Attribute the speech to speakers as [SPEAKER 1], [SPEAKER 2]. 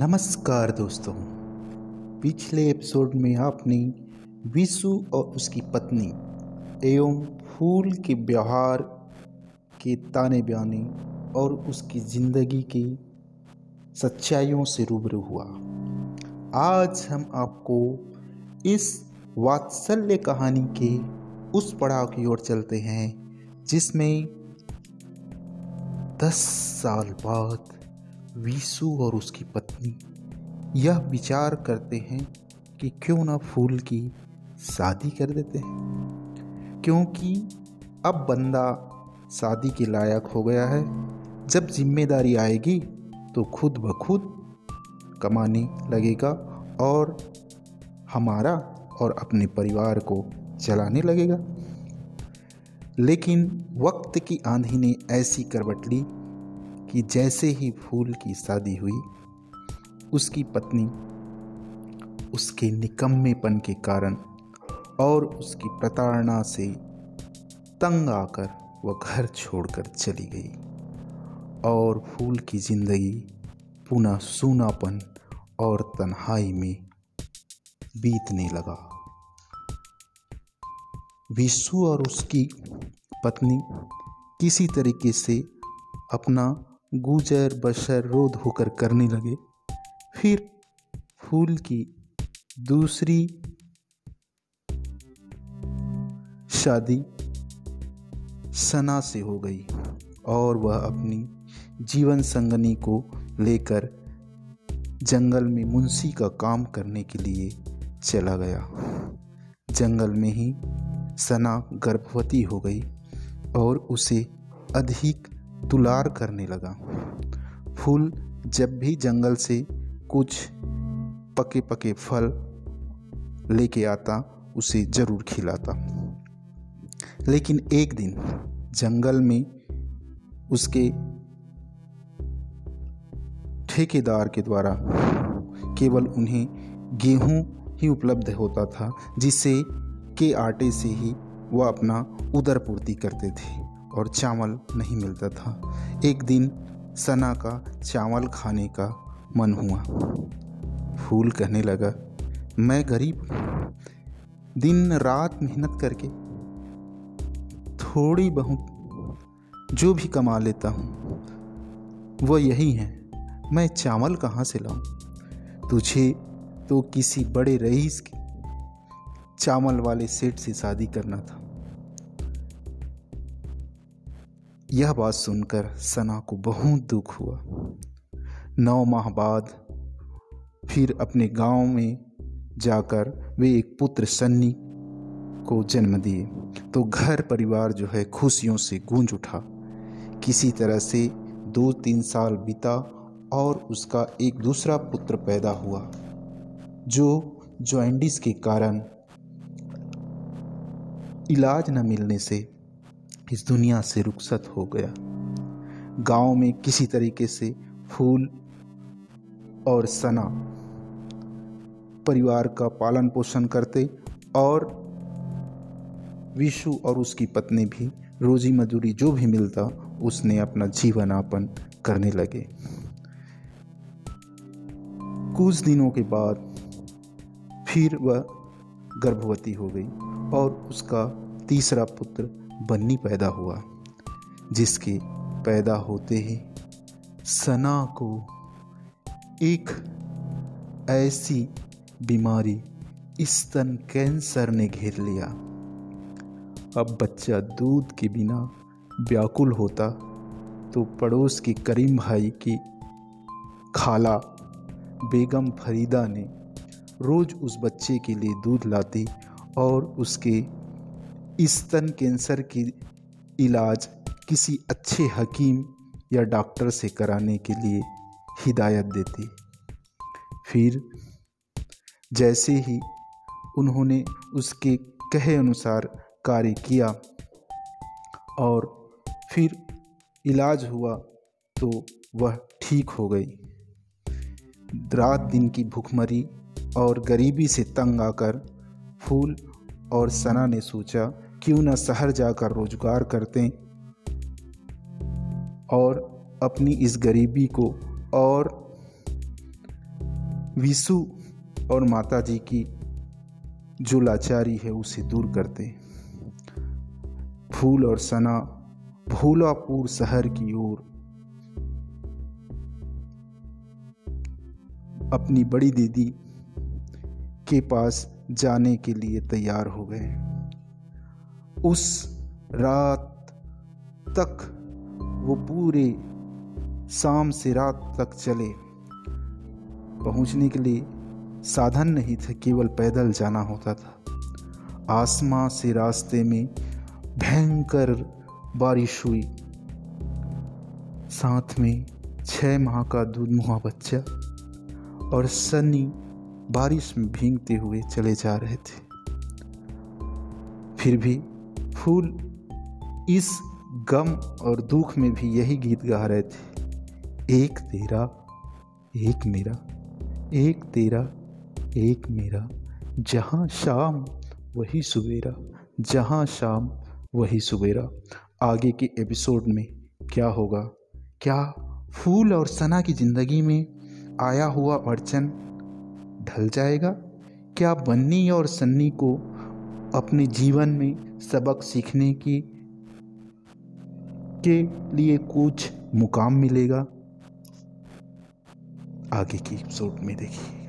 [SPEAKER 1] नमस्कार दोस्तों। पिछले एपिसोड में आपने विशु और उसकी पत्नी एवं फूल के व्यवहार के ताने बयाने और उसकी ज़िंदगी की सच्चाइयों से रूबरू हुआ। आज हम आपको इस वात्सल्य कहानी के उस पड़ाव की ओर चलते हैं, जिसमें दस साल बाद विशु और उसकी पत्नी यह विचार करते हैं कि क्यों ना फूल की शादी कर देते हैं। क्योंकि अब बंदा शादी के लायक हो गया है। जब ज़िम्मेदारी आएगी तो खुद ब खुद कमाने लगेगा और हमारा और अपने परिवार को चलाने लगेगा। लेकिन वक्त की आंधी ने ऐसी करवट ली कि जैसे ही फूल की शादी हुई, उसकी पत्नी उसके निकम्मेपन के कारण और उसकी प्रताड़ना से तंग आकर वह घर छोड़कर चली गई और फूल की ज़िंदगी पुनः सूनापन और तन्हाई में बीतने लगा। विशु और उसकी पत्नी किसी तरीके से अपना गुजर बशर रोध होकर करने लगे। फिर फूल की दूसरी शादी सना से हो गई और वह अपनी जीवन संगनी को लेकर जंगल में मुंशी का काम करने के लिए चला गया। जंगल में ही सना गर्भवती हो गई और उसे अधिक दुलार करने लगा। फूल जब भी जंगल से कुछ पके पके फल लेके आता, उसे ज़रूर खिलाता। लेकिन एक दिन जंगल में उसके ठेकेदार के द्वारा केवल उन्हें गेहूँ ही उपलब्ध होता था जिससे के आटे से ही वह अपना उदर पूर्ति करते थे। और चावल नहीं मिलता था। एक दिन सना का चावल खाने का मन हुआ। फूल कहने लगा, मैं गरीब दिन रात मेहनत करके थोड़ी बहुत जो भी कमा लेता हूँ, वो यही है। मैं चावल कहाँ से लाऊं? तुझे तो किसी बड़े रईस की चावल वाले सेठ से शादी करना था। यह बात सुनकर सना को बहुत दुख हुआ। नौ माह बाद फिर अपने गाँव में जाकर वे एक पुत्र सन्नी को जन्म दिए। तो घर परिवार जो है खुशियों से गूंज उठा। किसी तरह से दो तीन साल बीता और उसका एक दूसरा पुत्र पैदा हुआ, जो जॉइंडिस के कारण इलाज न मिलने से इस दुनिया से रुखसत हो गया। गाँव में किसी तरीके से फूल और सना, परिवार का पालन पोषण करते और विशु और उसकी पत्नी भी, रोजी मजदूरी जो भी मिलता, उसने अपना जीवन यापन करने लगे। कुछ दिनों के बाद फिर वह गर्भवती हो गई और उसका तीसरा पुत्र बन्नी पैदा हुआ, जिसके पैदा होते ही सना को एक ऐसी बीमारी, स्तन कैंसर ने घेर लिया। अब बच्चा दूध के बिना व्याकुल होता तो पड़ोस के करीम भाई की खाला बेगम फरीदा ने रोज़ उस बच्चे के लिए दूध लाती और उसके स्तन कैंसर की इलाज किसी अच्छे हकीम या डॉक्टर से कराने के लिए हिदायत देती फिर जैसे ही उन्होंने उसके कहे अनुसार कार्य किया और फिर इलाज हुआ तो वह ठीक हो गई। रात दिन की भूखमरी और गरीबी से तंग आकर फूल और सना ने सोचा क्यों न शहर जाकर रोज़गार करते और अपनी इस गरीबी को और विशु और माता जी की जो लाचारी है, उसे दूर करते। फूल और सना, भोलापुर शहर की ओर अपनी बड़ी दीदी के पास जाने के लिए तैयार हो गए। उस रात तक वो पूरे शाम से रात तक चले। पहुँचने के लिए साधन नहीं थे, केवल पैदल जाना होता था। आसमां से रास्ते में भयंकर बारिश हुई। साथ में छह माह का दूध मुहा बच्चा और सनी बारिश में भींगते हुए चले जा रहे थे। फिर भी फूल इस गम और दुख में भी यही गीत गा रहे थे। एक तेरा, एक मेरा, एक तेरा, एक मेरा, जहाँ शाम वही सवेरा जहाँ शाम वही सवेरा आगे के एपिसोड में क्या होगा? क्या फूल और सना की ज़िंदगी में आया हुआ अड़चन ढल जाएगा? क्या बन्नी और सन्नी को अपने जीवन में सबक सीखने की के लिए कुछ मुकाम मिलेगा? आगे की एपिसोड में देखिए।